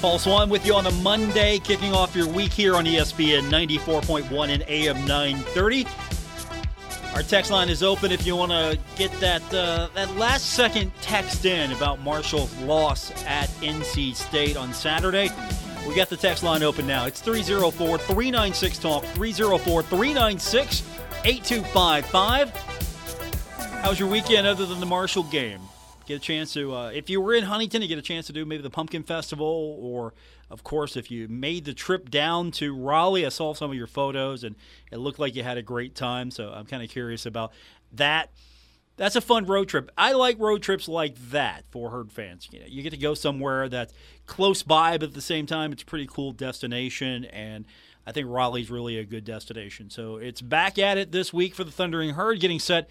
Paul Swann with you on a Monday, kicking off your week here on ESPN 94.1 and AM 930. Our text line is open if you want to get that uh, that last second text in about Marshall's loss at NC State on Saturday. We got the text line open now. It's 304 396 Talk, 304 396 8255. How was your weekend other than the Marshall game? Get a chance to, uh, if you were in Huntington, you get a chance to do maybe the Pumpkin Festival, or of course, if you made the trip down to Raleigh, I saw some of your photos and it looked like you had a great time. So I'm kind of curious about that. That's a fun road trip. I like road trips like that for herd fans. You know, you get to go somewhere that's close by, but at the same time, it's a pretty cool destination and. I think Raleigh's really a good destination. So it's back at it this week for the Thundering Herd, getting set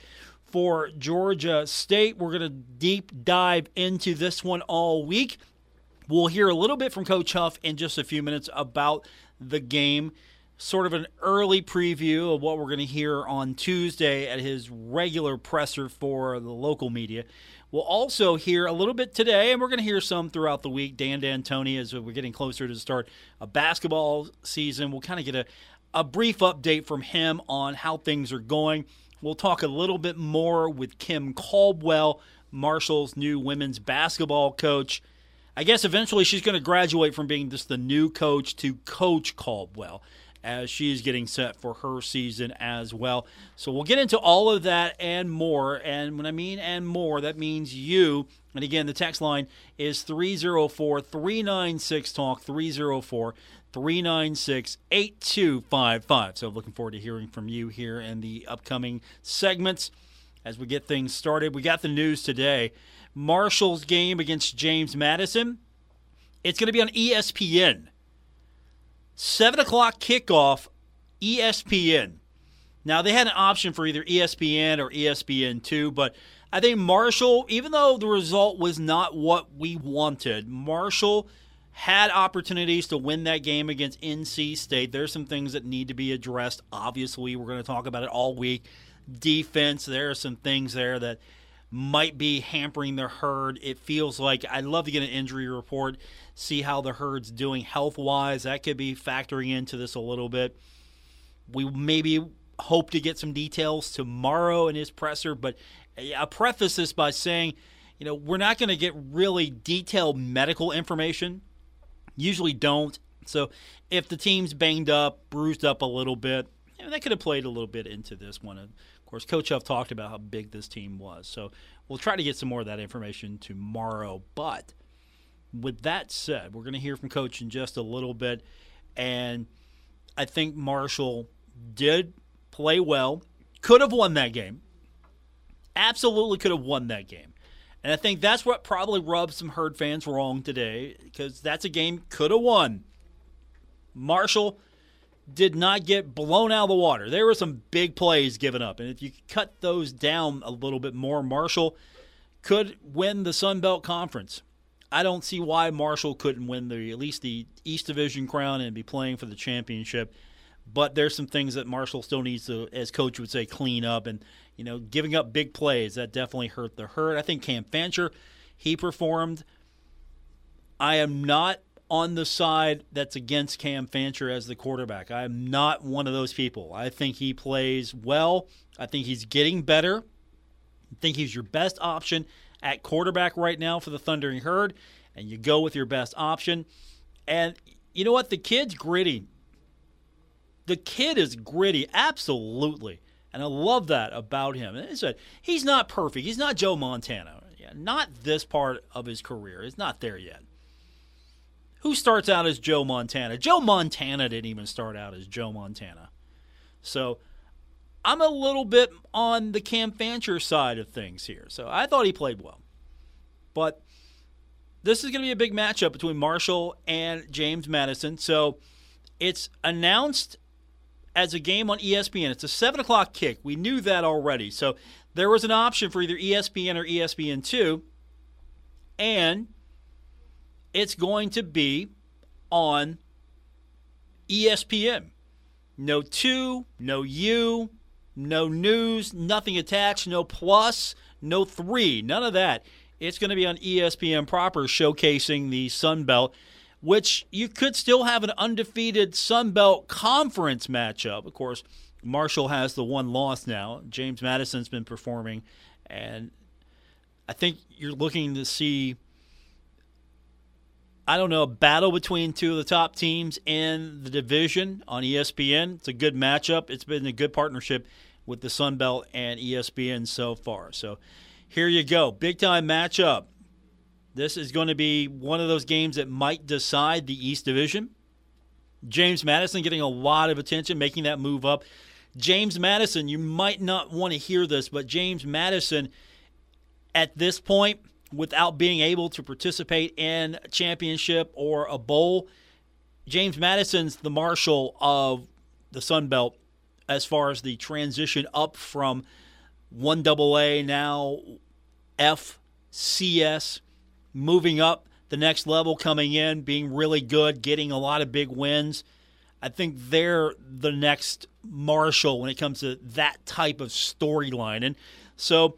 for Georgia State. We're going to deep dive into this one all week. We'll hear a little bit from Coach Huff in just a few minutes about the game. Sort of an early preview of what we're going to hear on Tuesday at his regular presser for the local media. We'll also hear a little bit today, and we're going to hear some throughout the week. Dan D'Antoni, as we're getting closer to the start of basketball season, we'll kind of get a, a brief update from him on how things are going. We'll talk a little bit more with Kim Caldwell, Marshall's new women's basketball coach. I guess eventually she's going to graduate from being just the new coach to Coach Caldwell as she's getting set for her season as well. So we'll get into all of that and more. And when I mean and more, that means you. And again, the text line is 304 396 Talk 304 396 8255. So, looking forward to hearing from you here in the upcoming segments as we get things started. We got the news today Marshall's game against James Madison. It's going to be on ESPN. 7 o'clock kickoff, ESPN. Now, they had an option for either ESPN or ESPN2, but I think Marshall, even though the result was not what we wanted, Marshall had opportunities to win that game against NC State. There's some things that need to be addressed. Obviously, we're going to talk about it all week. Defense, there are some things there that might be hampering the herd. It feels like I'd love to get an injury report, see how the herd's doing health wise. That could be factoring into this a little bit. We maybe hope to get some details tomorrow in his presser, but I preface this by saying, you know, we're not going to get really detailed medical information usually don't. So if the team's banged up, bruised up a little bit, you know, that could have played a little bit into this one. Of course, Coach Huff talked about how big this team was. So we'll try to get some more of that information tomorrow. But with that said, we're going to hear from Coach in just a little bit. And I think Marshall did play well, could have won that game. Absolutely could have won that game. And I think that's what probably rubbed some herd fans wrong today because that's a game could have won. Marshall did not get blown out of the water. There were some big plays given up. And if you cut those down a little bit more, Marshall could win the Sun Belt Conference. I don't see why Marshall couldn't win the at least the East Division crown and be playing for the championship. But there's some things that Marshall still needs to, as coach would say, clean up. And you know, giving up big plays that definitely hurt the herd. I think Cam Fancher, he performed. I am not on the side that's against Cam Fancher as the quarterback. I am not one of those people. I think he plays well. I think he's getting better. I think he's your best option at quarterback right now for the Thundering Herd, and you go with your best option. And you know what? The kid's gritty. The kid is gritty, absolutely. And I love that about him. And said he's not perfect. He's not Joe Montana. Yeah, not this part of his career. He's not there yet. Who starts out as Joe Montana? Joe Montana didn't even start out as Joe Montana. So I'm a little bit on the Cam Fancher side of things here. So I thought he played well. But this is going to be a big matchup between Marshall and James Madison. So it's announced as a game on ESPN. It's a 7 o'clock kick. We knew that already. So there was an option for either ESPN or ESPN2. And it's going to be on ESPN. No 2, no U, no news, nothing attached, no plus, no 3, none of that. It's going to be on ESPN proper, showcasing the Sun Belt, which you could still have an undefeated Sun Belt conference matchup. Of course, Marshall has the one loss now. James Madison's been performing, and I think you're looking to see. I don't know, a battle between two of the top teams in the division on ESPN. It's a good matchup. It's been a good partnership with the Sun Belt and ESPN so far. So here you go. Big time matchup. This is going to be one of those games that might decide the East Division. James Madison getting a lot of attention, making that move up. James Madison, you might not want to hear this, but James Madison at this point, without being able to participate in a championship or a bowl, James Madison's the Marshall of the Sun Belt as far as the transition up from one double A now FCS, moving up the next level, coming in, being really good, getting a lot of big wins. I think they're the next Marshall when it comes to that type of storyline. And so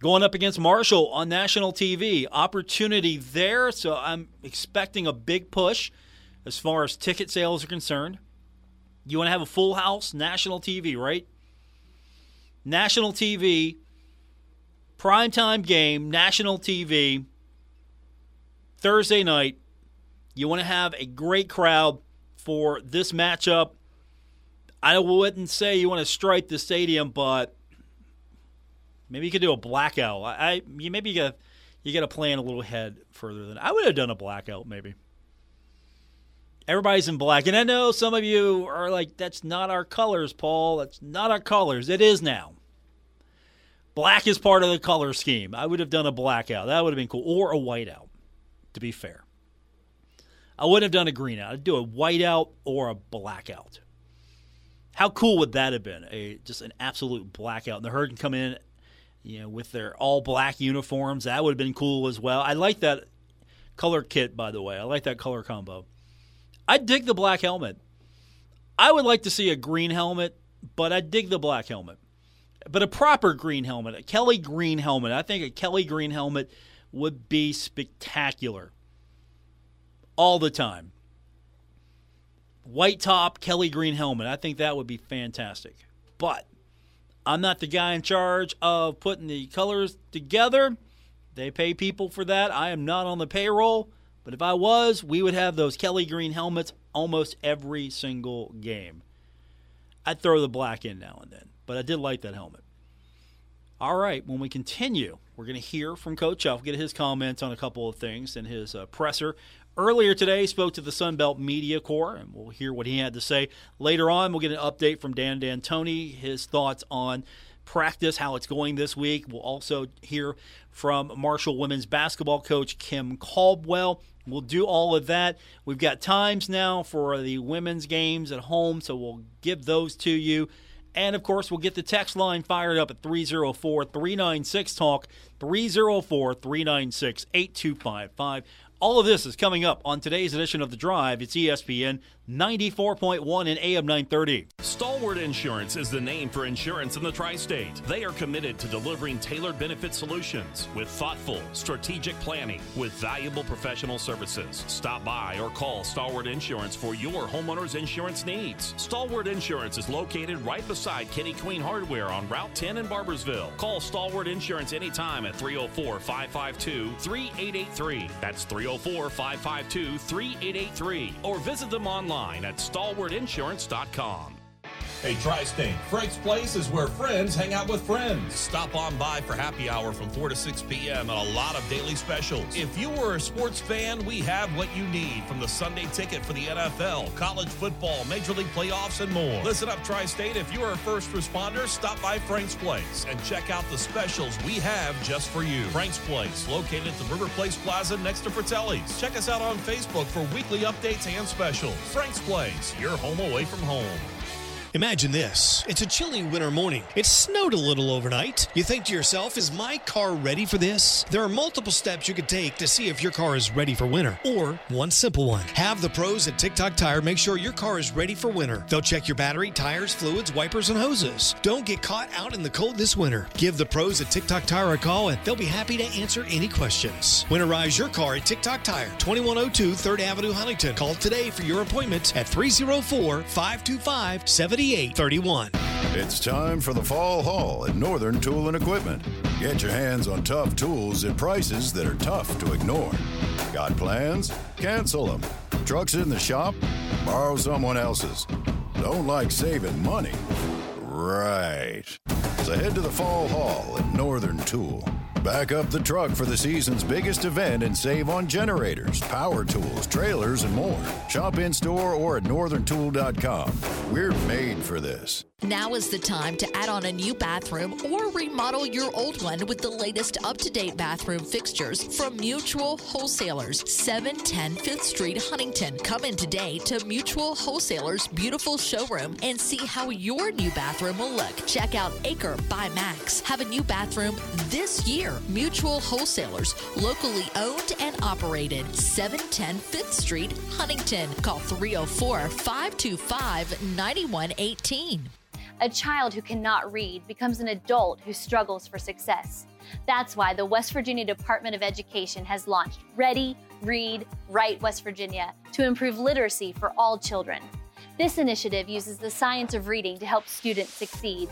going up against Marshall on national TV, opportunity there. So I'm expecting a big push as far as ticket sales are concerned. You want to have a full house, national TV, right? National TV, primetime game, national TV, Thursday night. You want to have a great crowd for this matchup. I wouldn't say you want to strike the stadium, but maybe you could do a blackout. I, I maybe you got you got to plan a little ahead further than I would have done a blackout maybe. Everybody's in black. And I know some of you are like, that's not our colors, Paul. That's not our colors. It is now. Black is part of the color scheme. I would have done a blackout. That would have been cool. Or a whiteout, to be fair. I wouldn't have done a green out. I'd do a whiteout or a blackout. How cool would that have been? A just an absolute blackout. And the herd can come in, you know, with their all black uniforms. That would have been cool as well. I like that color kit, by the way. I like that color combo. I dig the black helmet. I would like to see a green helmet, but I dig the black helmet. But a proper green helmet, a Kelly green helmet. I think a Kelly green helmet would be spectacular all the time. White top, Kelly green helmet. I think that would be fantastic. But I'm not the guy in charge of putting the colors together. They pay people for that. I am not on the payroll. But if I was, we would have those Kelly Green helmets almost every single game. I'd throw the black in now and then, but I did like that helmet. All right, when we continue, we're going to hear from Coach Huff, get his comments on a couple of things in his uh, presser. Earlier today, spoke to the Sunbelt Media Corps, and we'll hear what he had to say. Later on, we'll get an update from Dan D'Antoni, his thoughts on practice, how it's going this week. We'll also hear from Marshall women's basketball coach Kim Caldwell. We'll do all of that. We've got times now for the women's games at home, so we'll give those to you. And of course, we'll get the text line fired up at 304 396 Talk, 304 396 8255. All of this is coming up on today's edition of The Drive. It's ESPN 94.1 and AM 930. Stalwart Insurance is the name for insurance in the tri state. They are committed to delivering tailored benefit solutions with thoughtful, strategic planning with valuable professional services. Stop by or call Stalwart Insurance for your homeowner's insurance needs. Stalwart Insurance is located right beside Kenny Queen Hardware on Route 10 in Barboursville. Call Stalwart Insurance anytime at 304 552 3883. That's 304 552 3883. Or visit them online online at stalwartinsurance.com. Hey, Tri State, Frank's Place is where friends hang out with friends. Stop on by for happy hour from 4 to 6 p.m. and a lot of daily specials. If you are a sports fan, we have what you need from the Sunday ticket for the NFL, college football, Major League playoffs, and more. Listen up, Tri State. If you are a first responder, stop by Frank's Place and check out the specials we have just for you. Frank's Place, located at the River Place Plaza next to Fratelli's. Check us out on Facebook for weekly updates and specials. Frank's Place, your home away from home. Imagine this. It's a chilly winter morning. It snowed a little overnight. You think to yourself, is my car ready for this? There are multiple steps you could take to see if your car is ready for winter. Or one simple one. Have the pros at TikTok Tire make sure your car is ready for winter. They'll check your battery, tires, fluids, wipers, and hoses. Don't get caught out in the cold this winter. Give the pros at TikTok Tire a call and they'll be happy to answer any questions. Winterize your car at TikTok Tire, 2102 3rd Avenue, Huntington. Call today for your appointment at 304 525 70 3831. It's time for the fall haul at Northern Tool and Equipment. Get your hands on tough tools at prices that are tough to ignore. Got plans? Cancel them. Trucks in the shop? Borrow someone else's. Don't like saving money? Right. So head to the fall haul at Northern Tool. Back up the truck for the season's biggest event and save on generators, power tools, trailers, and more. Shop in store or at northerntool.com. We're made for this. Now is the time to add on a new bathroom or remodel your old one with the latest up to date bathroom fixtures from Mutual Wholesalers, 710 5th Street, Huntington. Come in today to Mutual Wholesalers' beautiful showroom and see how your new bathroom will look. Check out Aker by MAAX. Have a new bathroom this year. Mutual Wholesalers, locally owned and operated, 710 5th Street, Huntington. Call 304 525 9118. A child who cannot read becomes an adult who struggles for success. That's why the West Virginia Department of Education has launched Ready, Read, Write West Virginia to improve literacy for all children. This initiative uses the science of reading to help students succeed.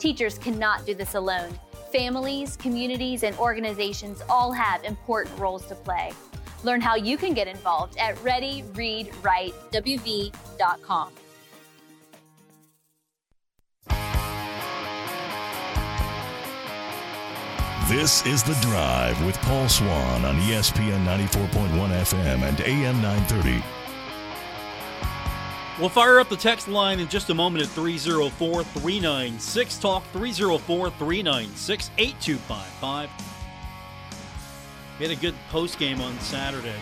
Teachers cannot do this alone. Families, communities, and organizations all have important roles to play. Learn how you can get involved at ReadyReadWriteWV.com. This is The Drive with Paul Swann on ESPN 94.1 FM and AM 930. We'll fire up the text line in just a moment at 304 396 Talk, 304 396 8255. We had a good post game on Saturday.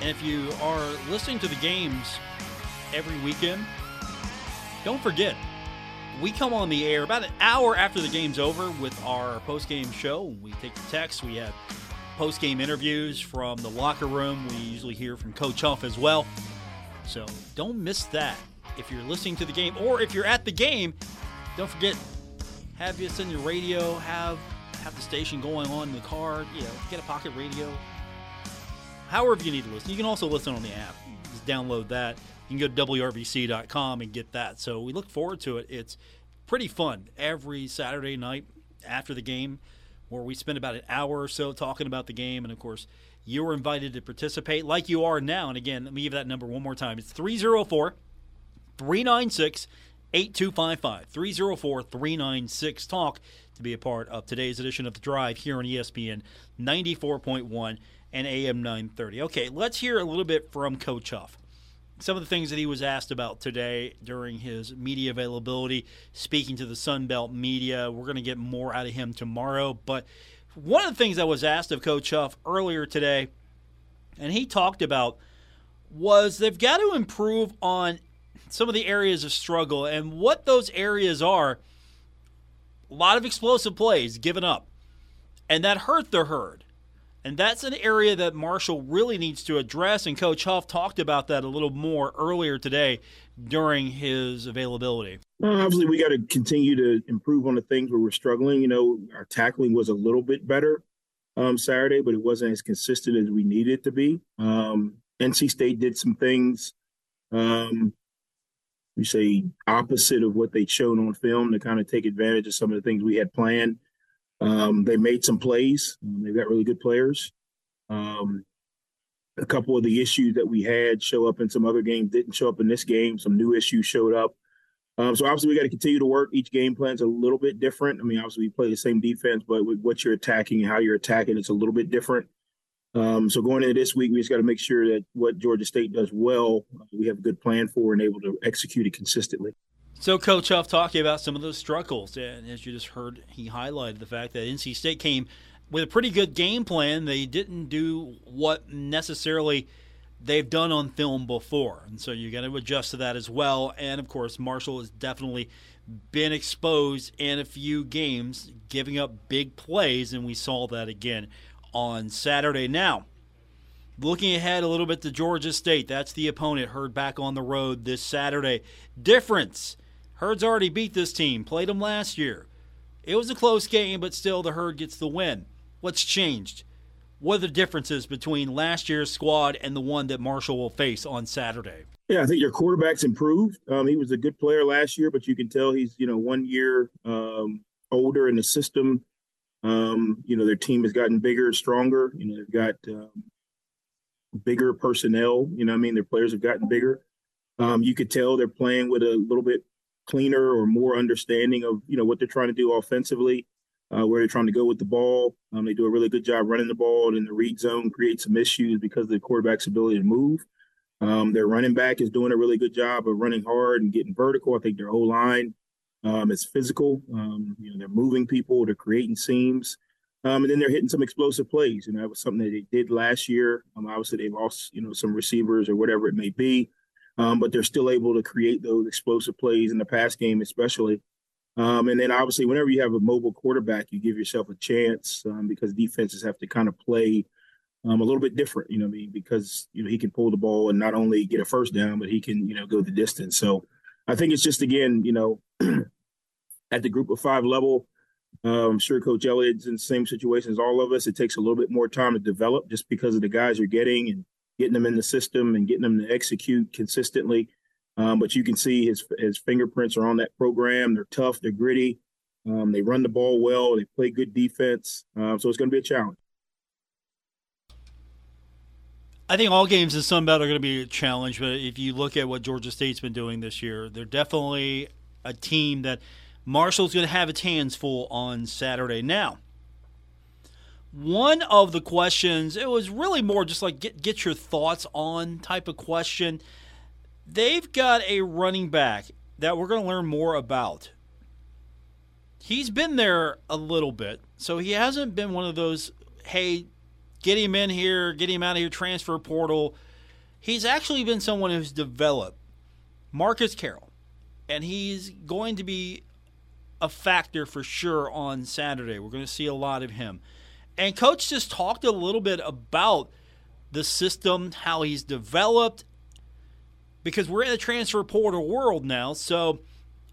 And if you are listening to the games every weekend, don't forget, we come on the air about an hour after the game's over with our post game show. We take the text, we have post game interviews from the locker room. We usually hear from Coach Huff as well. So don't miss that. If you're listening to the game or if you're at the game, don't forget have this in your radio, have have the station going on in the car, you know, get a pocket radio. However you need to listen. You can also listen on the app. Just download that. You can go to WRVC.com and get that. So we look forward to it. It's pretty fun every Saturday night after the game where we spend about an hour or so talking about the game. And of course, you're invited to participate like you are now. And again, let me give that number one more time. It's 304 396 8255. 304 396 Talk to be a part of today's edition of The Drive here on ESPN 94.1 and AM 930. Okay, let's hear a little bit from Coach Huff. Some of the things that he was asked about today during his media availability, speaking to the Sun Belt media. We're going to get more out of him tomorrow. But one of the things I was asked of Coach Huff earlier today, and he talked about, was they've got to improve on some of the areas of struggle and what those areas are. A lot of explosive plays given up, and that hurt the herd. And that's an area that Marshall really needs to address. And Coach Huff talked about that a little more earlier today during his availability. Well, obviously, we got to continue to improve on the things where we're struggling. You know, our tackling was a little bit better um, Saturday, but it wasn't as consistent as we needed it to be. Um, NC State did some things, um, you say, opposite of what they'd shown on film to kind of take advantage of some of the things we had planned. Um, they made some plays. They've got really good players. Um, a couple of the issues that we had show up in some other games didn't show up in this game. Some new issues showed up. Um, so obviously we got to continue to work. Each game plan's a little bit different. I mean, obviously we play the same defense, but with what you're attacking and how you're attacking, it's a little bit different. Um, so going into this week, we just got to make sure that what Georgia State does well, we have a good plan for and able to execute it consistently. So, Coach Huff talking about some of those struggles, and as you just heard, he highlighted the fact that NC State came with a pretty good game plan. They didn't do what necessarily they've done on film before, and so you got to adjust to that as well. And of course, Marshall has definitely been exposed in a few games, giving up big plays, and we saw that again on Saturday. Now, looking ahead a little bit to Georgia State, that's the opponent heard back on the road this Saturday. Difference Herd's already beat this team, played them last year. It was a close game, but still the Herd gets the win. What's changed? What are the differences between last year's squad and the one that Marshall will face on Saturday? Yeah, I think your quarterback's improved. Um, he was a good player last year, but you can tell he's you know one year um, older in the system. Um, you know their team has gotten bigger, stronger. You know they've got um, bigger personnel. You know I mean their players have gotten bigger. Um, you could tell they're playing with a little bit cleaner or more understanding of you know what they're trying to do offensively, uh, where they're trying to go with the ball. Um, they do a really good job running the ball, and in the read zone creates some issues because of the quarterback's ability to move. Um, their running back is doing a really good job of running hard and getting vertical. I think their whole line um, is physical. Um, you know, they're moving people, they're creating seams. Um, and then they're hitting some explosive plays. You know, that was something that they did last year. Um, obviously, they lost, you know, some receivers or whatever it may be um, but they're still able to create those explosive plays in the pass game, especially. Um, and then obviously, whenever you have a mobile quarterback, you give yourself a chance um, because defenses have to kind of play um, a little bit different. You know, I mean, because you know he can pull the ball and not only get a first down, but he can you know go the distance. So I think it's just again, you know, at the group of five level. Uh, I'm sure Coach Elliott's in the same situation as all of us. It takes a little bit more time to develop just because of the guys you're getting and getting them in the system and getting them to execute consistently. Um, but you can see his his fingerprints are on that program. They're tough, they're gritty, um, they run the ball well, they play good defense. Um, so it's going to be a challenge. I think all games in Sunbelt are going to be a challenge, but if you look at what Georgia State's been doing this year, they're definitely a team that Marshall's going to have its hands full on Saturday. Now, one of the questions, it was really more just like get get your thoughts on type of question. They've got a running back that we're going to learn more about. He's been there a little bit, so he hasn't been one of those, hey, get him in here, get him out of here, transfer portal. He's actually been someone who's developed. Marcus Carroll. And he's going to be a factor for sure on Saturday. We're going to see a lot of him. And coach just talked a little bit about the system, how he's developed, because we're in a transfer portal world now. So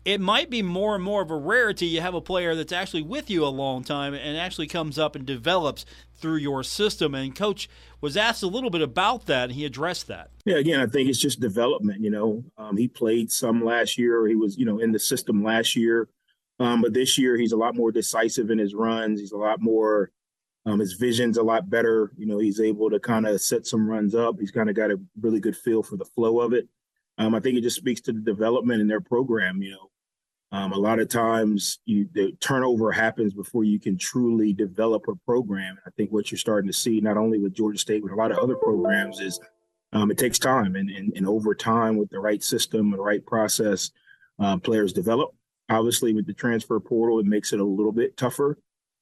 it might be more and more of a rarity you have a player that's actually with you a long time and actually comes up and develops through your system. And coach was asked a little bit about that, and he addressed that. Yeah, again, I think it's just development. You know, um, he played some last year. He was, you know, in the system last year. Um, but this year, he's a lot more decisive in his runs. He's a lot more um, his vision's a lot better. You know, he's able to kind of set some runs up. He's kind of got a really good feel for the flow of it. Um, I think it just speaks to the development in their program. You know, um, a lot of times you, the turnover happens before you can truly develop a program. I think what you're starting to see, not only with Georgia State, but a lot of other programs, is um, it takes time, and, and, and over time, with the right system, and the right process, uh, players develop. Obviously, with the transfer portal, it makes it a little bit tougher.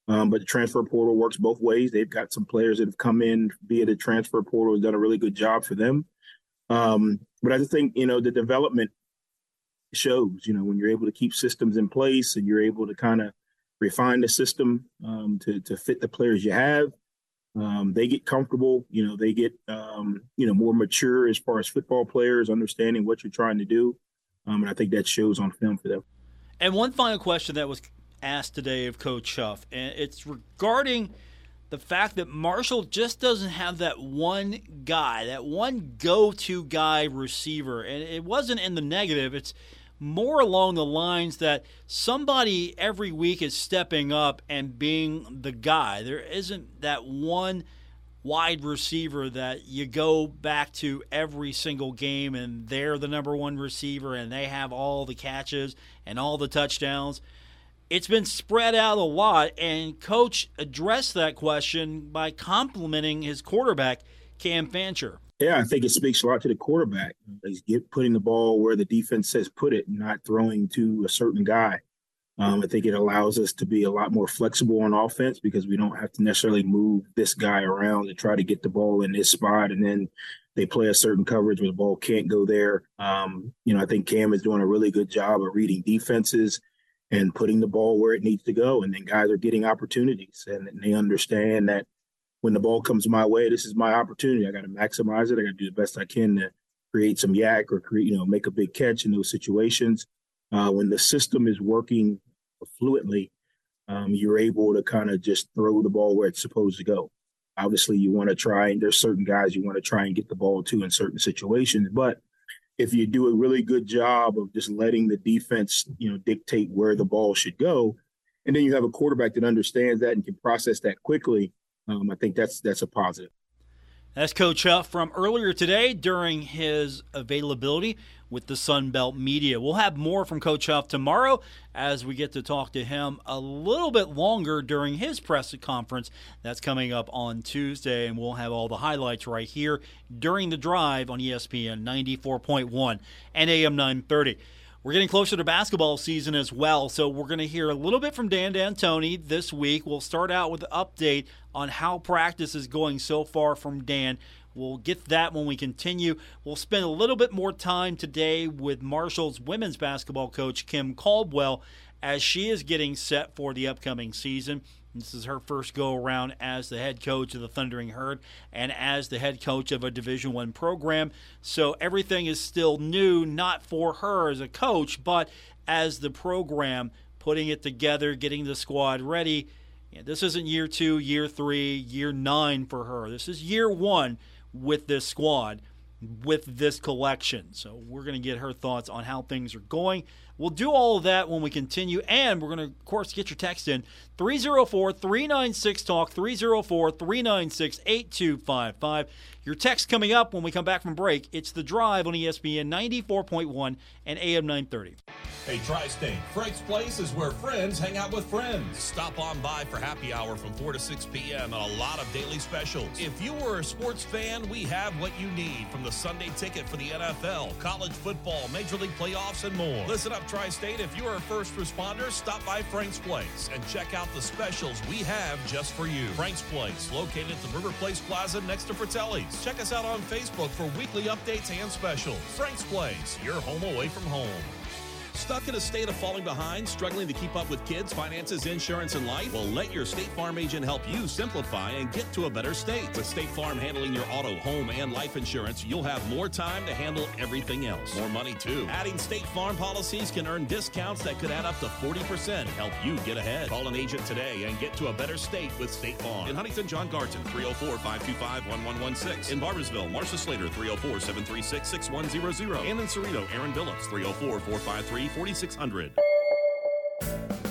Um, but the transfer portal works both ways. They've got some players that have come in via the transfer portal has done a really good job for them. Um, but I just think you know the development shows. You know when you're able to keep systems in place and you're able to kind of refine the system um, to to fit the players you have. Um, they get comfortable. You know they get um, you know more mature as far as football players, understanding what you're trying to do. Um, and I think that shows on film for them. And one final question that was asked today of Coach Huff, and it's regarding the fact that Marshall just doesn't have that one guy, that one go-to guy receiver, and it wasn't in the negative. It's more along the lines that somebody every week is stepping up and being the guy. There isn't that one wide receiver that you go back to every single game and they're the number one receiver and they have all the catches and all the touchdowns. It's been spread out a lot, and coach addressed that question by complimenting his quarterback, Cam Fancher. Yeah, I think it speaks a lot to the quarterback. He's get, putting the ball where the defense says put it, not throwing to a certain guy. Um, I think it allows us to be a lot more flexible on offense because we don't have to necessarily move this guy around to try to get the ball in this spot, and then they play a certain coverage where the ball can't go there. Um, you know, I think Cam is doing a really good job of reading defenses and putting the ball where it needs to go, and then guys are getting opportunities, and they understand that when the ball comes my way, this is my opportunity. I got to maximize it. I got to do the best I can to create some YAC or create, you know, make a big catch in those situations. Uh, when the system is working fluently, um, you're able to kind of just throw the ball where it's supposed to go. Obviously, you want to try, and there's certain guys you want to try and get the ball to in certain situations. But if you do a really good job of just letting the defense, you know, dictate where the ball should go, and then you have a quarterback that understands that and can process that quickly, um, I think that's that's a positive. That's Coach Huff from earlier today during his availability with the Sun Belt Media. We'll have more from Coach Huff tomorrow as we get to talk to him a little bit longer during his press conference that's coming up on Tuesday, and we'll have all the highlights right here during the drive on ESPN 94.1 and AM 930. We're getting closer to basketball season as well, so we're going to hear a little bit from Dan D'Antoni this week. We'll start out with an update on how practice is going so far from Dan. We'll get that when we continue. We'll spend a little bit more time today with Marshall's women's basketball coach, Kim Caldwell, as she is getting set for the upcoming season. This is her first go around as the head coach of the Thundering Herd and as the head coach of a Division One program. So everything is still new, not for her as a coach, but as the program putting it together, getting the squad ready. Yeah, this isn't year two, year three, year nine for her. This is year one with this squad, with this collection. So we're going to get her thoughts on how things are going. We'll do all of that when we continue, and we're going to, of course, get your text in 304 396 Talk, 304 396 8255. Your text coming up when we come back from break. It's The Drive on ESPN 94.1 and AM 930. Hey, Tri State, Frank's Place is where friends hang out with friends. Stop on by for happy hour from 4 to 6 p.m. and a lot of daily specials. If you were a sports fan, we have what you need from the Sunday ticket for the NFL, college football, Major League playoffs, and more. Listen up, Tri State. If you are a first responder, stop by Frank's Place and check out the specials we have just for you. Frank's Place, located at the River Place Plaza next to Fratelli's. Check us out on Facebook for weekly updates and specials. Frank's Place, your home away from home. Stuck in a state of falling behind, struggling to keep up with kids, finances, insurance, and life? Well, let your State Farm agent help you simplify and get to a better state. With State Farm handling your auto, home, and life insurance, you'll have more time to handle everything else. More money, too. Adding State Farm policies can earn discounts that could add up to 40%. Help you get ahead. Call an agent today and get to a better state with State Farm. In Huntington, John Garton, 304 525 1116. In Barboursville, Marcia Slater, 304 736 6100. And in Ceredo, Aaron Billups, 304 453 4600.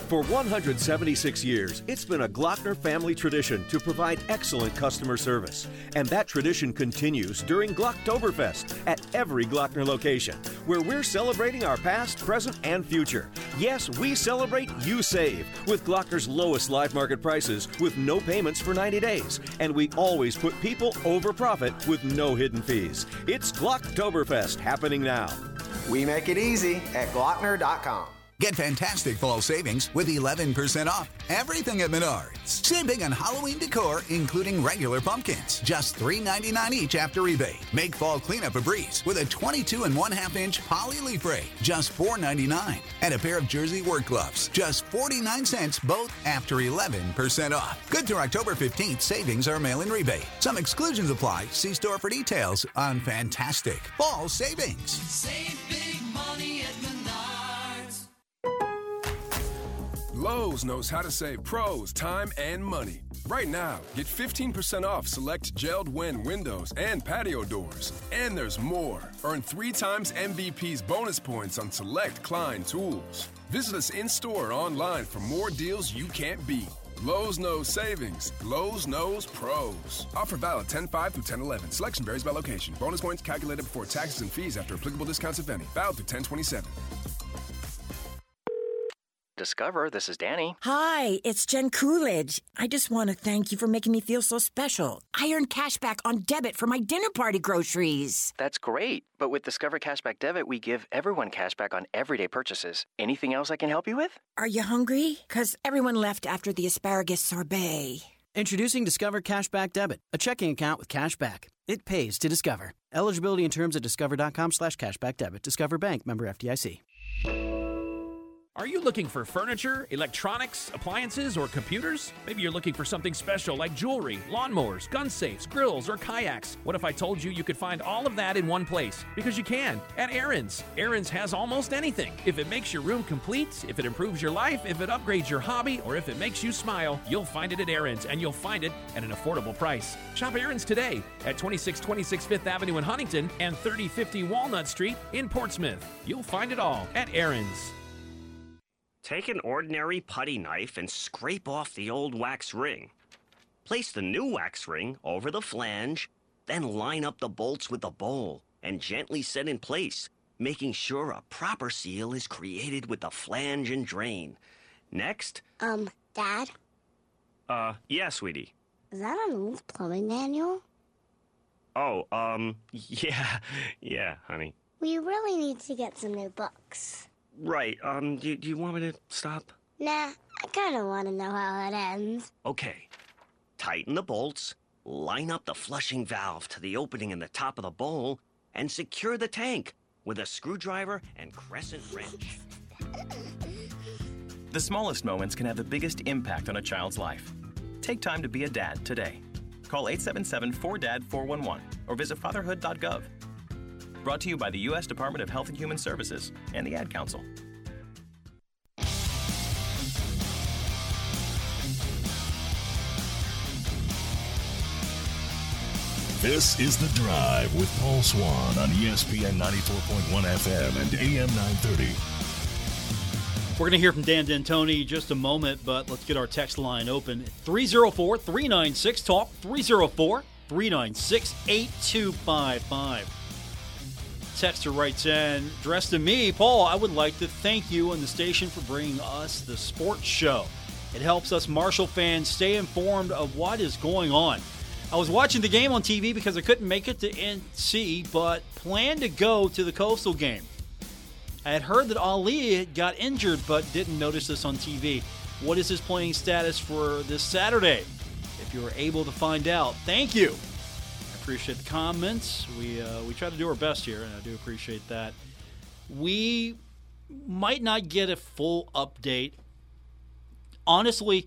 For 176 years, it's been a Glockner family tradition to provide excellent customer service. And that tradition continues during Glocktoberfest at every Glockner location, where we're celebrating our past, present, and future. Yes, we celebrate you save with Glockner's lowest live market prices with no payments for 90 days. And we always put people over profit with no hidden fees. It's Glocktoberfest happening now. We make it easy at Glockner.com. Get fantastic fall savings with 11% off everything at Menards. Save big on Halloween decor, including regular pumpkins, just $3.99 each after rebate. Make fall cleanup a breeze with a 22 and 1 2 inch poly leaf ray, just $4.99. And a pair of jersey work gloves, just 49 cents both after 11% off. Good through October 15th, savings are mail in rebate. Some exclusions apply. See store for details on fantastic fall savings. Save big money at Menards. Lowe's knows how to save pros time and money. Right now, get 15% off select JELD-WEN windows and patio doors. And there's more. Earn three times MVP's bonus points on select Klein tools. Visit us in store or online for more deals you can't beat. Lowe's knows savings. Lowe's knows pros. Offer valid 10 5 through 10 11. Selection varies by location. Bonus points calculated before taxes and fees after applicable discounts, if any. Valid through 10 27. Discover, this is Danny. Hi, it's Jen Coolidge. I just want to thank you for making me feel so special. I earned cash back on debit for my dinner party groceries. That's great. But with Discover Cashback Debit, we give everyone cash back on everyday purchases. Anything else I can help you with? Are you hungry? Because everyone left after the asparagus sorbet. Introducing Discover Cashback Debit, a checking account with cash back. It pays to Discover. Eligibility and terms at discover.com slash cashback debit. Discover Bank, member FDIC. Are you looking for furniture, electronics, appliances, or computers? Maybe you're looking for something special like jewelry, lawnmowers, gun safes, grills, or kayaks. What if I told you you could find all of that in one place? Because you can at Aaron's. Aaron's has almost anything. If it makes your room complete, if it improves your life, if it upgrades your hobby, or if it makes you smile, you'll find it at Aaron's, and you'll find it at an affordable price. Shop Aaron's today at 2626 Fifth Avenue in Huntington and 3050 Walnut Street in Portsmouth. You'll find it all at Aaron's. Take an ordinary putty knife and scrape off the old wax ring. Place the new wax ring over the flange, then line up the bolts with the bowl and gently set in place, making sure a proper seal is created with the flange and drain. Next, Um, Dad, uh, yeah, sweetie. is that an old plumbing manual? Oh, um, yeah, yeah, honey. We really need to get some new books. Right, um, do, do you want me to stop? Nah, I kinda wanna know how it ends. Okay. Tighten the bolts, line up the flushing valve to the opening in the top of the bowl, and secure the tank with a screwdriver and crescent wrench. The smallest moments can have the biggest impact on a child's life. Take time to be a dad today. Call 877 4DAD 411 or visit fatherhood.gov. Brought to you by the U.S. Department of Health and Human Services and the Ad Council. This is The Drive with Paul Swann on ESPN 94.1 FM and AM 930. We're going to hear from Dan D'Antoni in just a moment, but let's get our text line open. 304 396 Talk, 304 396 8255. Texter writes in, dressed to me, Paul, I would like to thank you and the station for bringing us the sports show. It helps us Marshall fans stay informed of what is going on. I was watching the game on TV because I couldn't make it to NC, but planned to go to the Coastal game. I had heard that Ali got injured, but didn't notice this on TV. What is his playing status for this Saturday? If you were able to find out, thank you. Appreciate the comments. We uh, we try to do our best here, and I do appreciate that. We might not get a full update. Honestly,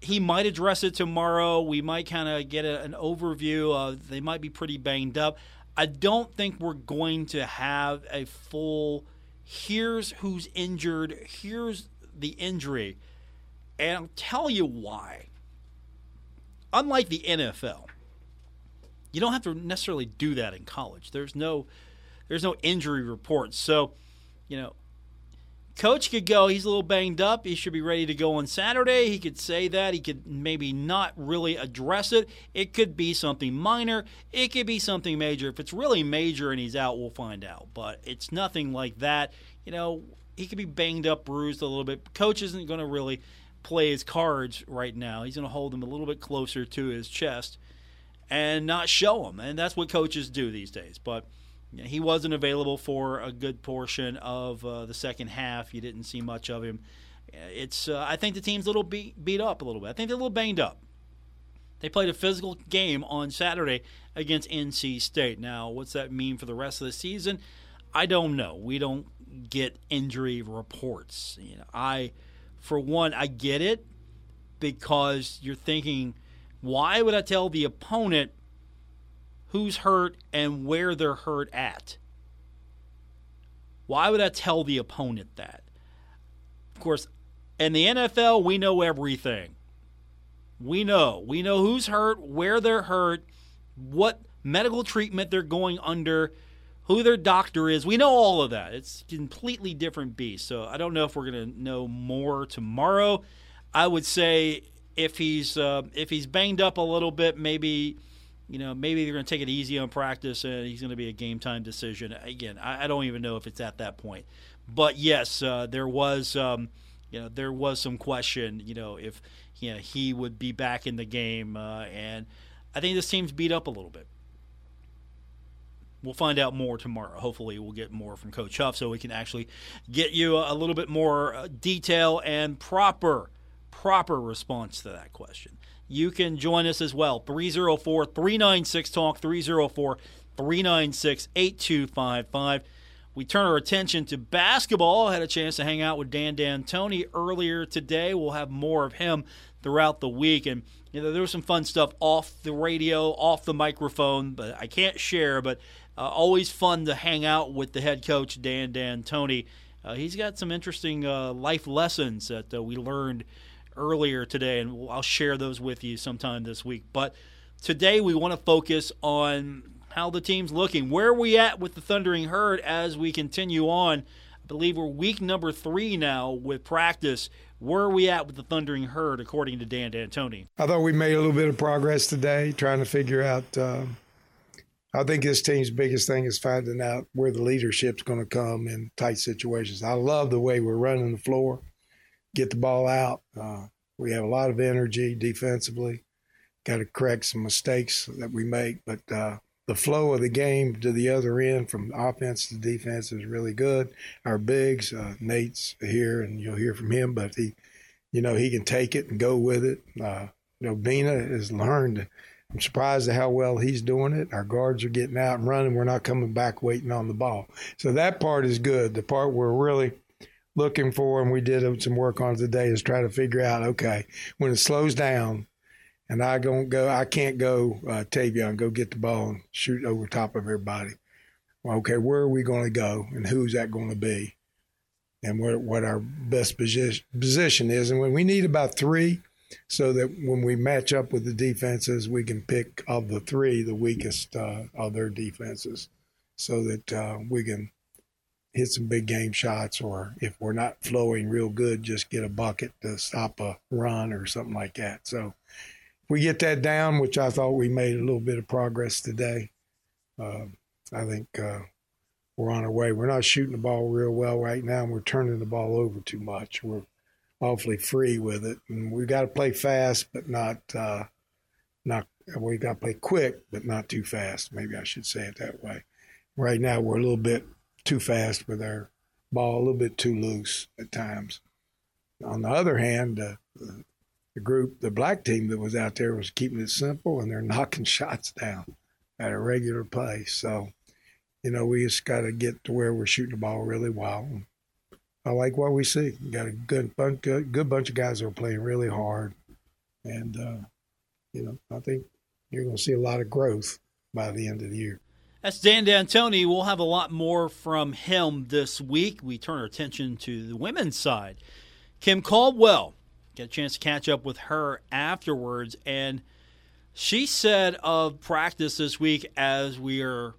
he might address it tomorrow. We might kind of get a, an overview. Of, they might be pretty banged up. I don't think we're going to have a full. Here's who's injured. Here's the injury, and I'll tell you why. Unlike the NFL, you don't have to necessarily do that in college. There's no, there's no injury reports. So, you know, coach could go, he's a little banged up. He should be ready to go on Saturday. He could say that. He could maybe not really address it. It could be something minor. It could be something major. If it's really major and he's out, we'll find out. But it's nothing like that. You know, he could be banged up, bruised a little bit. Coach isn't going to really play his cards right now. He's going to hold them a little bit closer to his chest and not show them. And that's what coaches do these days. But he wasn't available for a good portion of uh, the second half. You didn't see much of him. It's uh, I think the team's a little beat beat up a little bit. I think they're a little banged up. They played a physical game on Saturday against NC State. Now, what's that mean for the rest of the season? I don't know. We don't get injury reports. You know, I, for one, I get it because you're thinking, why would I tell the opponent who's hurt and where they're hurt at? Why would I tell the opponent that? Of course, in the NFL, we know everything. We know. We know who's hurt, where they're hurt, what medical treatment they're going under, who their doctor is. We know all of that. It's a completely different beast. So I don't know if we're going to know more tomorrow. I would say if he's uh, if he's banged up a little bit, maybe you know maybe they're going to take it easy on practice and he's going to be a game time decision. Again, I, I, don't even know if it's at that point. But yes, uh, there was um, you know there was some question you know if you know, he would be back in the game, uh, and I think this team's beat up a little bit. We'll find out more tomorrow. Hopefully, we'll get more from Coach Huff so we can actually get you a little bit more uh, detail and proper, proper response to that question. You can join us as well. 304 396 Talk, 304 396 8255. We turn our attention to basketball. I had a chance to hang out with Dan D'Antoni earlier today. We'll have more of him throughout the week. And you know, there was some fun stuff off the radio, off the microphone, but I can't share. But uh, always fun to hang out with the head coach, Dan D'Antoni. Uh, he's got some interesting uh, life lessons that uh, we learned earlier today, and I'll share those with you sometime this week. But today we want to focus on how the team's looking. Where are we at with the Thundering Herd as we continue on? I believe we're week number three now with practice. Where are we at with the Thundering Herd, according to Dan D'Antoni? I thought we made a little bit of progress today, trying to figure out. Uh, I think this team's biggest thing is finding out where the leadership's going to come in tight situations. I love the way we're running the floor, get the ball out. Uh, we have a lot of energy defensively. Got to correct some mistakes that we make, but uh, the flow of the game to the other end from offense to defense is really good. Our bigs, uh, Nate's here, and you'll hear from him, but he, you know, he can take it and go with it. Uh, you know, Bina has learned. I'm surprised at how well he's doing it. Our guards are getting out and running. We're not coming back waiting on the ball. So that part is good. The part we're really looking for, and we did some work on today, is try to figure out okay, when it slows down, and I don't go. I can't go uh, Taevion go get the ball and shoot over top of everybody. Well, okay, where are we going to go, and who's that going to be, and what what our best position position is, and when we need about three, so that when we match up with the defenses, we can pick of the three the weakest uh, of their defenses, so that uh, we can hit some big game shots, or if we're not flowing real good, just get a bucket to stop a run or something like that. So we get that down, which I thought we made a little bit of progress today. Uh, I think uh, we're on our way. We're not shooting the ball real well right now. And we're turning the ball over too much. We're awfully free with it, and we've got to play fast, but not uh, not. We got to play quick, but not too fast. Maybe I should say it that way. Right now, we're a little bit too fast with our ball, a little bit too loose at times. On the other hand, uh, the group, the black team that was out there was keeping it simple and they're knocking shots down at a regular pace. So, you know, we just got to get to where we're shooting the ball really well. I like what we see. We got a good bunch, good, good bunch of guys that are playing really hard, and uh, you know, I think you're going to see a lot of growth by the end of the year. That's Dan D'Antoni. We'll have a lot more from him this week. We turn our attention to the women's side. Kim Caldwell Get a chance to catch up with her afterwards. And she said of practice this week as we are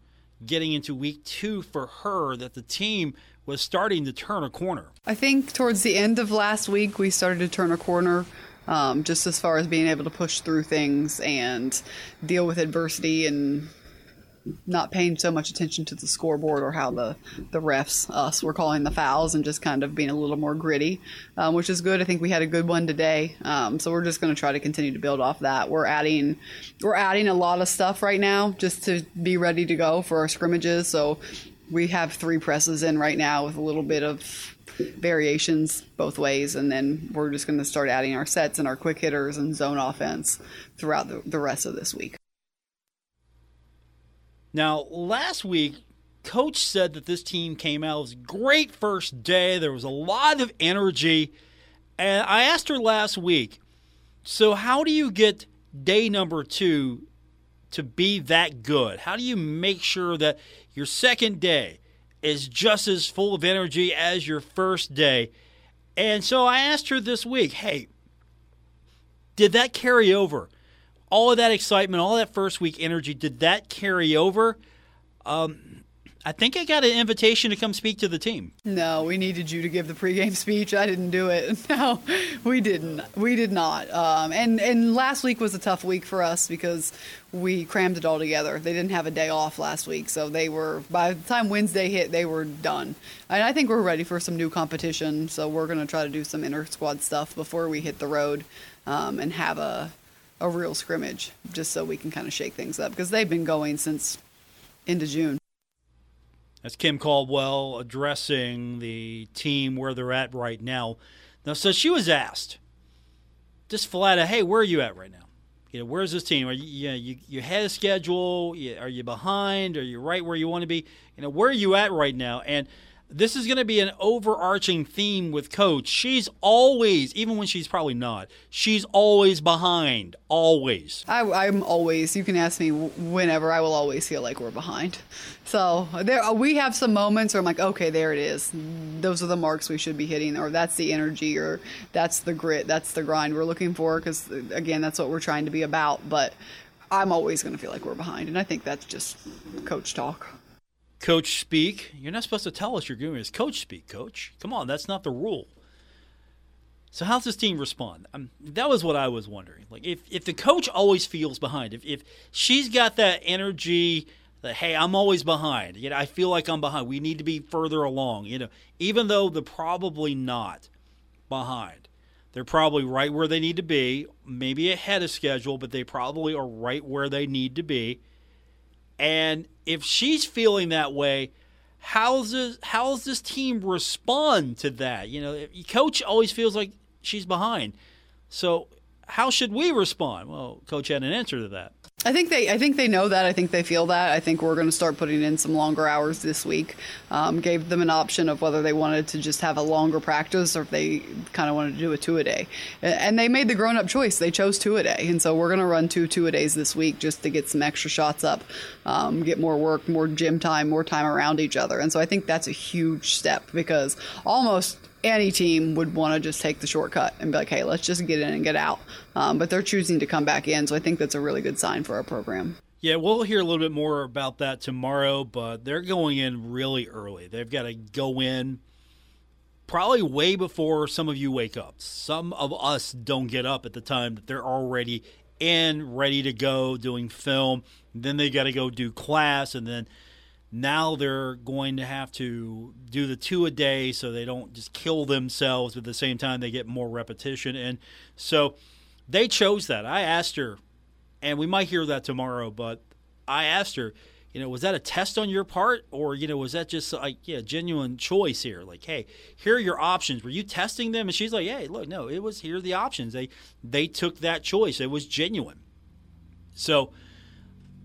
getting into week two for her that the team was starting to turn a corner. I think towards the end of last week, we started to turn a corner. Um, just as far as being able to push through things and deal with adversity and not paying so much attention to the scoreboard or how the, the refs, us, were calling the fouls and just kind of being a little more gritty, um, which is good. I think we had a good one today. Um, so we're just going to try to continue to build off that. We're adding, we're adding a lot of stuff right now just to be ready to go for our scrimmages. So we have three presses in right now with a little bit of variations both ways. And then we're just going to start adding our sets and our quick hitters and zone offense throughout the, the rest of this week. Now, last week, coach said that this team came out. It was a great first day. There was a lot of energy. And I asked her last week, so how do you get day number two to be that good? How do you make sure that your second day is just as full of energy as your first day? And so I asked her this week, hey, did that carry over? All of that excitement, all that first week energy, did that carry over? Um, I think I got an invitation to come speak to the team. No, we needed you to give the pregame speech. I didn't do it. No, we didn't. We did not. Um, and and last week was a tough week for us because we crammed it all together. They didn't have a day off last week, so they were by the time Wednesday hit, they were done. And I think we're ready for some new competition. So we're going to try to do some inter squad stuff before we hit the road um, and have a a real scrimmage, just so we can kind of shake things up because they've been going since into June. That's Kim Caldwell addressing the team where they're at right now. Now, so she was asked, just flat out, hey, where are you at right now? You know, where's this team? Are you, you, know, you, you ahead of schedule? Are you behind? Are you right where you want to be? You know, where are you at right now? And this is going to be an overarching theme with coach. She's always, even when she's probably not, she's always behind. Always. I, am always. You can ask me whenever. I will always feel like we're behind. So there, we have some moments where I'm like, okay, there it is. Those are the marks we should be hitting, or that's the energy, or that's the grit, that's the grind we're looking for. Because uh, again, that's what we're trying to be about. But I'm always going to feel like we're behind, and I think that's just coach talk coach speak. You're not supposed to tell us you're doing this. Coach speak, coach. Come on, that's not the rule. So how's this team respond? Um, that was what I was wondering. Like if, if the coach always feels behind, if, if she's got that energy that hey, I'm always behind. You know, I feel like I'm behind. We need to be further along. You know, even though they're probably not behind, they're probably right where they need to be. Maybe ahead of schedule, but they probably are right where they need to be. And if she's feeling that way, how's this how's this team respond to that? You know, coach always feels like she's behind. So how should we respond? Well, coach had an answer to that. I think they I think they know that. I think they feel that. I think we're going to start putting in some longer hours this week. Um, gave them an option of whether they wanted to just have a longer practice or if they kind of wanted to do a two a day. And they made the grown up choice. They chose two a day, and so we're going to run two two a days this week just to get some extra shots up, um, get more work, more gym time, more time around each other. And so I think that's a huge step because almost any team would want to just take the shortcut and be like, hey, let's just get in and get out. Um, but they're choosing to come back in. So I think that's a really good sign for our program. Yeah, we'll hear a little bit more about that tomorrow, but they're going in really early. They've got to go in probably way before some of you wake up. Some of us don't get up at the time that they're already in, ready to go, doing film. Then they got to go do class, and then now they're going to have to do the two a day so they don't just kill themselves at the same time they get more repetition and so they chose that. I asked her and we might hear that tomorrow but i asked her you know was that a test on your part? Or you know was that just like yeah genuine choice here? Like hey here are your options. Were you testing them? And she's like hey look no it was here are the options. They they took that choice. It was genuine. So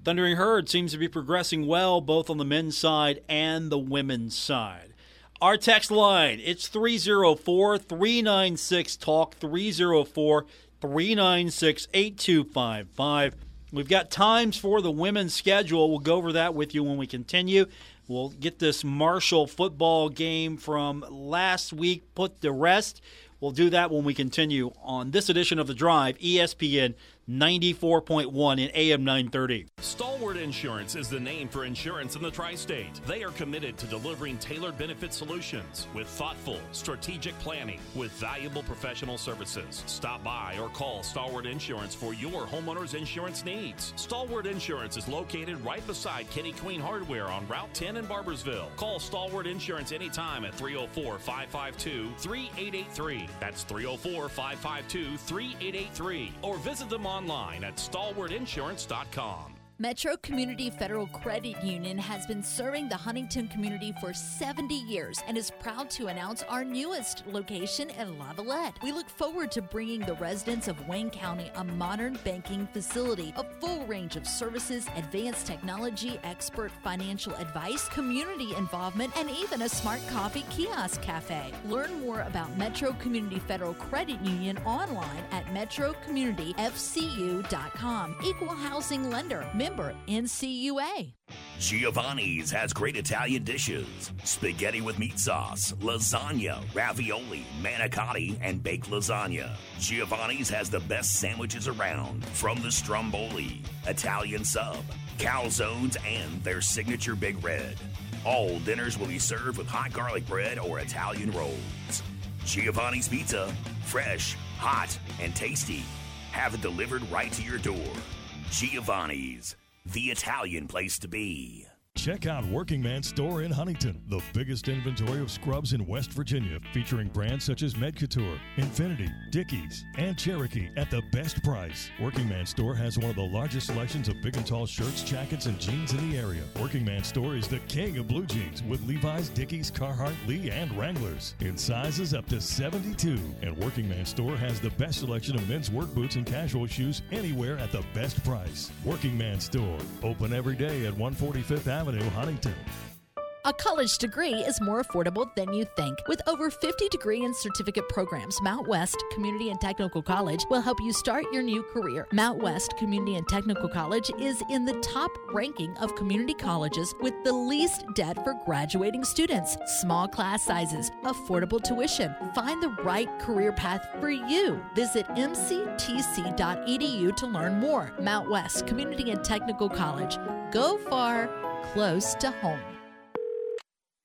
Thundering Herd seems to be progressing well both on the men's side and the women's side. Our text line, it's 304 396 Talk, 304 396 8255. We've got times for the women's schedule. We'll go over that with you when we continue. We'll get this Marshall football game from last week put to rest. We'll do that when we continue on this edition of The Drive, ESPN 94.1 in AM 930. Stalwart Insurance is the name for insurance in the tri state. They are committed to delivering tailored benefit solutions with thoughtful, strategic planning with valuable professional services. Stop by or call Stalwart Insurance for your homeowner's insurance needs. Stalwart Insurance is located right beside Kenny Queen Hardware on Route 10 in Barboursville. Call Stalwart Insurance anytime at 304 552 3883. That's 304 552 3883. Or visit them on online at stalwartinsurance.com. Metro Community Federal Credit Union has been serving the Huntington community for 70 years and is proud to announce our newest location in Lavalette. We look forward to bringing the residents of Wayne County a modern banking facility, a full range of services, advanced technology, expert financial advice, community involvement, and even a smart coffee kiosk cafe. Learn more about Metro Community Federal Credit Union online at metrocommunityfcu.com. Equal housing lender member NCUA. Giovanni's has great Italian dishes spaghetti with meat sauce, lasagna, ravioli, manicotti, and baked lasagna. Giovanni's has the best sandwiches around from the Stromboli, Italian sub, calzones, and their signature Big Red. All dinners will be served with hot garlic bread or Italian rolls. Giovanni's Pizza, fresh, hot, and tasty. Have it delivered right to your door. Giovanni's, the Italian place to be. Check out Working Man Store in Huntington, the biggest inventory of scrubs in West Virginia, featuring brands such as Medcouture, Infinity, Dickies, and Cherokee at the best price. Working Man Store has one of the largest selections of big and tall shirts, jackets, and jeans in the area. Working Man Store is the king of blue jeans with Levi's, Dickies, Carhartt, Lee, and Wranglers in sizes up to 72. And Working Man Store has the best selection of men's work boots and casual shoes anywhere at the best price. Working Man Store, open every day at 145th Avenue. Avenue, Huntington. A college degree is more affordable than you think. With over 50 degree and certificate programs, Mountwest Community and Technical College will help you start your new career. Mountwest Community and Technical College is in the top ranking of community colleges with the least debt for graduating students. Small class sizes, affordable tuition. Find the right career path for you. Visit mctc.edu to learn more. Mountwest Community and Technical College. Go far, close to home.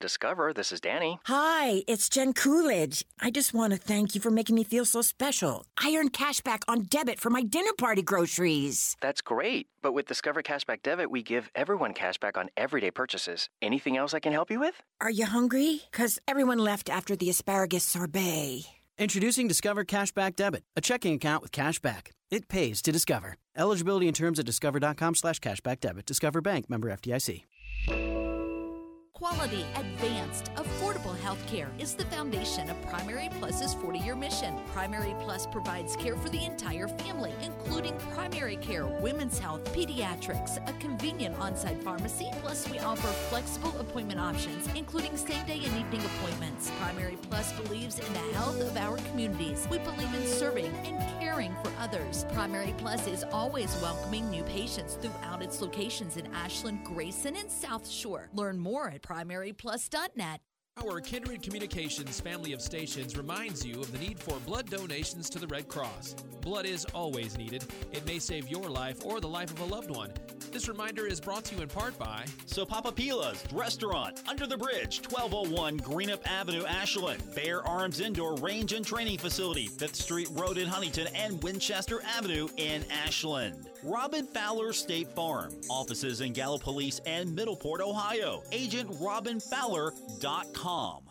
Discover, this is Danny. Hi, it's Jen Coolidge. I just want to thank you for making me feel so special. I earned cash back on debit for my dinner party groceries. That's great. But with Discover Cashback Debit, we give everyone cash back on everyday purchases. Anything else I can help you with? Are you hungry? Because everyone left after the asparagus sorbet. Introducing Discover Cashback Debit, a checking account with cash back. It pays to Discover. Eligibility and terms at discover.com slash cashback debit. Discover Bank member FDIC. Quality, advanced, affordable health care is the foundation of Primary Plus's 40 year mission. Primary Plus provides care for the entire family, including primary care, women's health, pediatrics, a convenient on site pharmacy, plus, we offer flexible appointment options, including same day and evening appointments. Primary Plus believes in the health of our communities. We believe in serving and caring others. Primary Plus is always welcoming new patients throughout its locations in Ashland, Grayson, and South Shore. Learn more at primaryplus.net. Our Kindred Communications family of stations reminds you of the need for blood donations to the Red Cross. Blood is always needed. It may save your life or the life of a loved one. This reminder is brought to you in part by So Papa Pila's Restaurant, Under the Bridge, 1201 Greenup Avenue, Ashland. Bear Arms Indoor Range and Training Facility, 5th Street Road in Huntington and Winchester Avenue in Ashland. Robin Fowler State Farm, offices in Gallipolis and Middleport, Ohio. Agent Robin RobinFowler.com.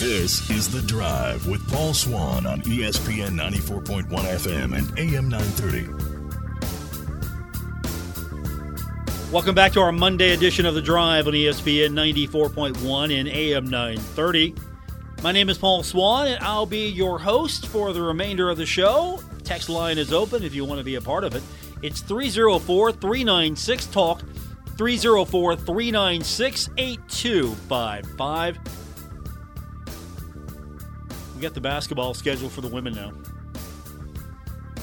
This is The Drive with Paul Swann on ESPN 94.1 FM and AM 930. Welcome back to our Monday edition of The Drive on ESPN 94.1 and AM 930. My name is Paul Swann, and I'll be your host for the remainder of the show. Text line is open if you want to be a part of it. It's 304 396 TALK, 304 396 8255. We got the basketball schedule for the women now.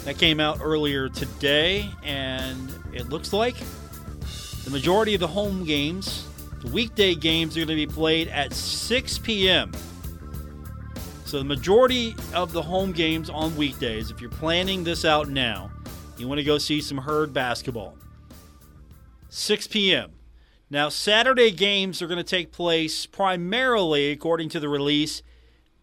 That came out earlier today, and it looks like the majority of the home games, the weekday games, are going to be played at 6 p.m. So the majority of the home games on weekdays, if you're planning this out now, you want to go see some herd basketball. 6 p.m. Now, Saturday games are going to take place primarily, according to the release,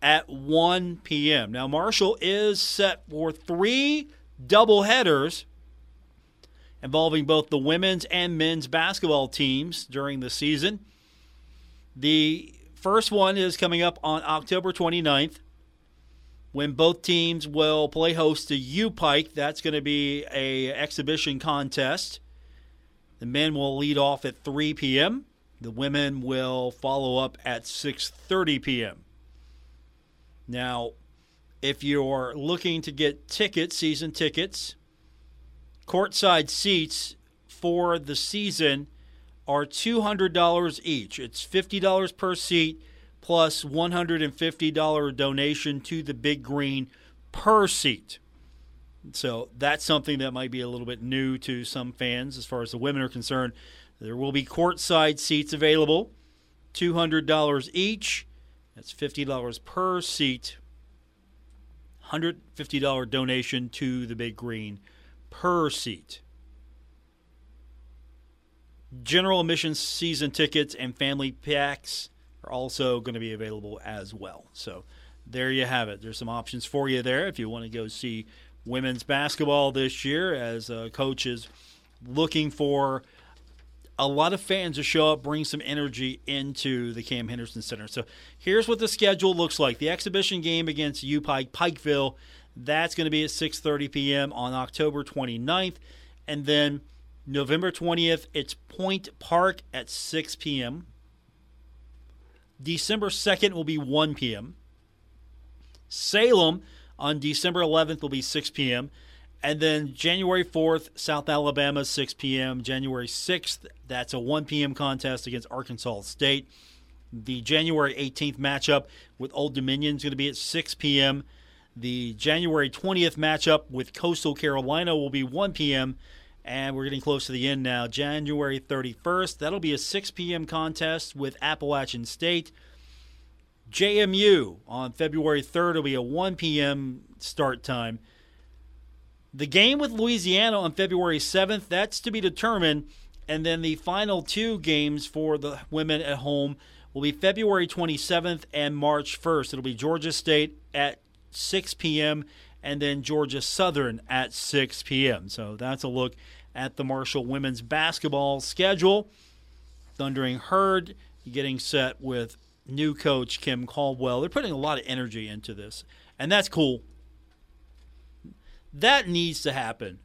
at 1 p.m. Now, Marshall is set for three doubleheaders involving both the women's and men's basketball teams during the season. The first one is coming up on October 29th when both teams will play host to UPike. That's going to be a exhibition contest. The men will lead off at 3 p.m. The women will follow up at 6:30 p.m. Now, if you're looking to get tickets, season tickets, courtside seats for the season are $200 each. It's $50 per seat plus $150 donation to the Big Green per seat. So that's something that might be a little bit new to some fans as far as the women are concerned. There will be courtside seats available, $200 each. That's $50 per seat. $150 donation to the Big Green per seat. General admission season tickets and family packs are also going to be available as well. So there you have it. There's some options for you there if you want to go see women's basketball this year as uh, coach is looking for a lot of fans to show up, bring some energy into the Cam Henderson Center. So here's what the schedule looks like. The exhibition game against UPike Pikeville, that's going to be at 6:30 p.m. on October 29th, and then November 20th, it's Point Park at 6 p.m. December 2nd will be 1 p.m. Salem on December 11th will be 6 p.m. And then January 4th, South Alabama, 6 p.m. January 6th, that's a 1 p.m. contest against Arkansas State. The January 18th matchup with Old Dominion is going to be at 6 p.m. The January 20th matchup with Coastal Carolina will be 1 p.m. And we're getting close to the end now. January 31st, that'll be a 6 p.m. contest with Appalachian State. JMU on February 3rd will be a 1 p.m. start time. The game with Louisiana on February 7th, that's to be determined. And then the final two games for the women at home will be February 27th and March 1st. It'll be Georgia State at 6 p.m. and then Georgia Southern at 6 p.m. So that's a look at the Marshall women's basketball schedule. Thundering Herd getting set with new coach Kim Caldwell. They're putting a lot of energy into this, and that's cool. That needs to happen.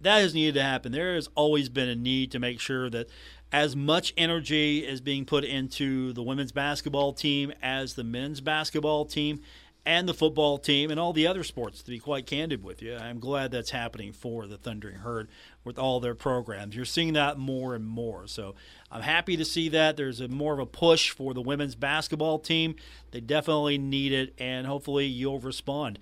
That has needed to happen. There has always been a need to make sure that as much energy is being put into the women's basketball team as the men's basketball team and the football team and all the other sports, to be quite candid with you. I'm glad that's happening for the Thundering Herd with all their programs. You're seeing that more and more. So I'm happy to see that. There's a more of a push for the women's basketball team. They definitely need it, and hopefully you'll respond.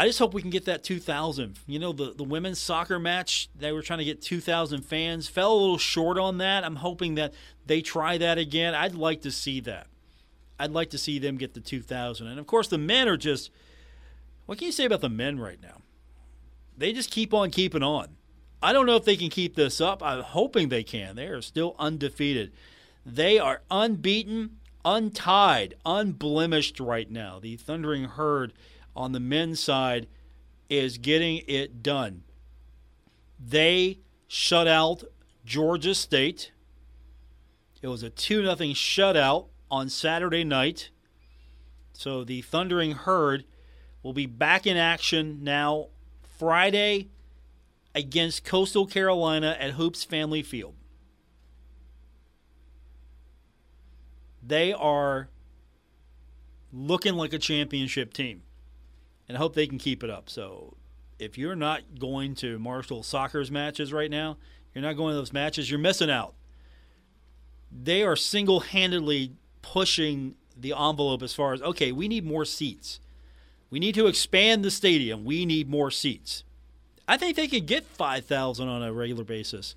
I just hope we can get that 2,000. You know, the, the women's soccer match, they were trying to get 2,000 fans. Fell a little short on that. I'm hoping that they try that again. I'd like to see that. I'd like to see them get the 2,000. And of course, the men are just. What can you say about the men right now? They just keep on keeping on. I don't know if they can keep this up. I'm hoping they can. They are still undefeated. They are unbeaten, untied, unblemished right now. The Thundering Herd on the men's side is getting it done. They shut out Georgia State. It was a 2 0 shutout on Saturday night. So the Thundering Herd will be back in action now Friday against Coastal Carolina at Hoops Family Field. They are looking like a championship team and I hope they can keep it up. So if you're not going to Marshall Soccer's matches right now, you're not going to those matches, you're missing out. They are single handedly pushing the envelope as far as okay, we need more seats. We need to expand the stadium. We need more seats. I think they could get 5,000 on a regular basis.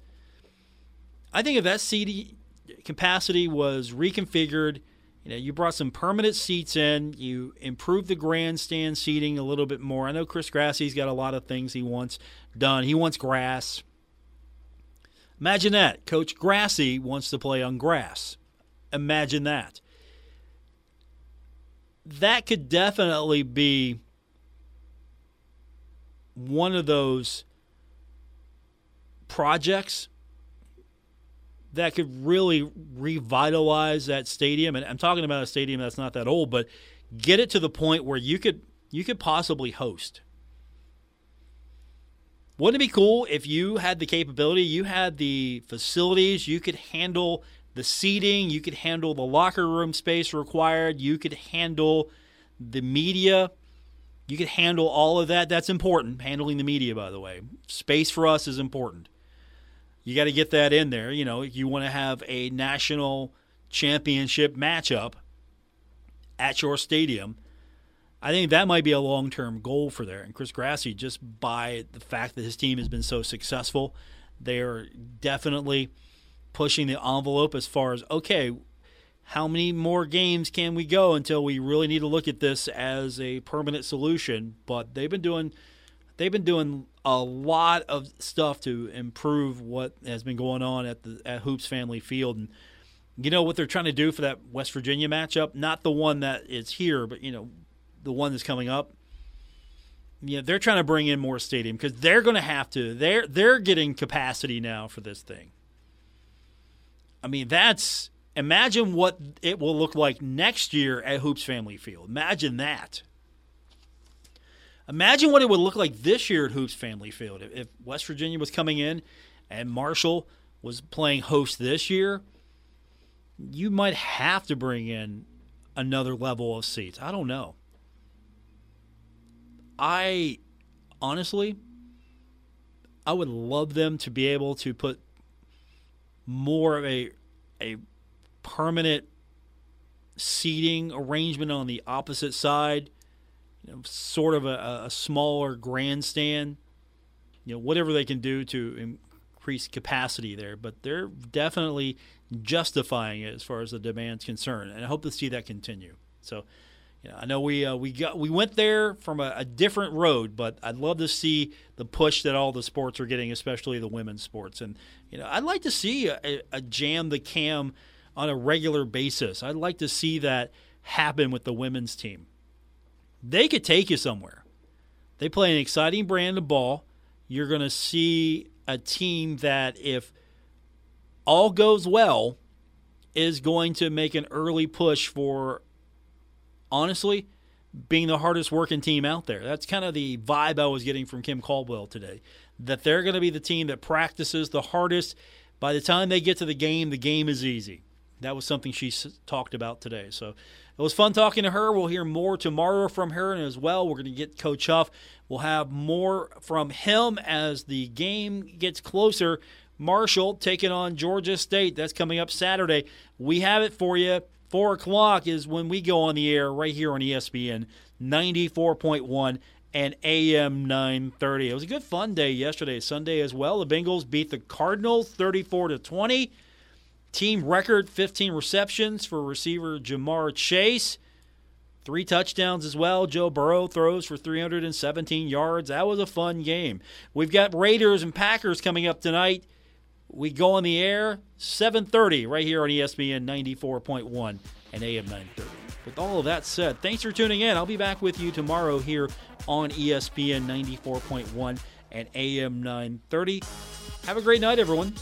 I think if that seat capacity was reconfigured, you know, you brought some permanent seats in, you improved the grandstand seating a little bit more. I know Chris Grassi's got a lot of things he wants done. He wants grass. Imagine that. Coach Grassi wants to play on grass. Imagine that. That could definitely be one of those projects that could really revitalize that stadium and I'm talking about a stadium that's not that old but get it to the point where you could you could possibly host wouldn't it be cool if you had the capability you had the facilities you could handle the seating you could handle the locker room space required you could handle the media you could handle all of that. That's important. Handling the media, by the way. Space for us is important. You got to get that in there. You know, you want to have a national championship matchup at your stadium. I think that might be a long term goal for there. And Chris Grassi, just by the fact that his team has been so successful, they are definitely pushing the envelope as far as okay, how many more games can we go until we really need to look at this as a permanent solution? But they've been doing they've been doing a lot of stuff to improve what has been going on at the at Hoops Family Field and you know what they're trying to do for that West Virginia matchup? Not the one that is here, but you know, the one that's coming up. Yeah, they're trying to bring in more stadium because they're going to have to. They're they're getting capacity now for this thing. I mean, that's imagine what it will look like next year at Hoops Family Field. Imagine that. Imagine what it would look like this year at Hoops Family Field if West Virginia was coming in and Marshall was playing host this year. You might have to bring in another level of seats. I don't know. I honestly, I would love them to be able to put more of a a permanent seating arrangement on the opposite side, you know, sort of a, a smaller grandstand, you know, whatever they can do to increase capacity there. But they're definitely justifying it as far as the demand's concerned, and I hope to see that continue. So, you know, I know we uh, we got we went there from a, a, different road, but I'd love to see the push that all the sports are getting, especially the women's sports. And you know, I'd like to see a, a jam the cam on a regular basis. I'd like to see that happen with the women's team. They could take you somewhere. They play an exciting brand of ball. You're going to see a team that, if all goes well, is going to make an early push for, honestly, being the hardest working team out there. That's kind of the vibe I was getting from Kim Caldwell today. That they're going to be the team that practices the hardest. By the time they get to the game, the game is easy. That was something she talked about today. So it was fun talking to her. We'll hear more tomorrow from her, and as well, we're going to get Coach Huff. We'll have more from him as the game gets closer. Marshall taking on Georgia State. That's coming up Saturday. We have it for you. Four o'clock is when we go on the air right here on ESPN 94.1 and AM 930. It was a good fun day yesterday, Sunday as well. The Bengals beat the Cardinals 34 to 20. Team record 15 receptions for receiver Ja'Marr Chase. Three touchdowns as well. Joe Burrow throws for 317 yards. That was a fun game. We've got Raiders and Packers coming up tonight. We go on the air 7:30 right here on ESPN 94.1 and AM 930. With all of that said, thanks for tuning in. I'll be back with you tomorrow here on ESPN 94.1 and AM 930. Have a great night, everyone.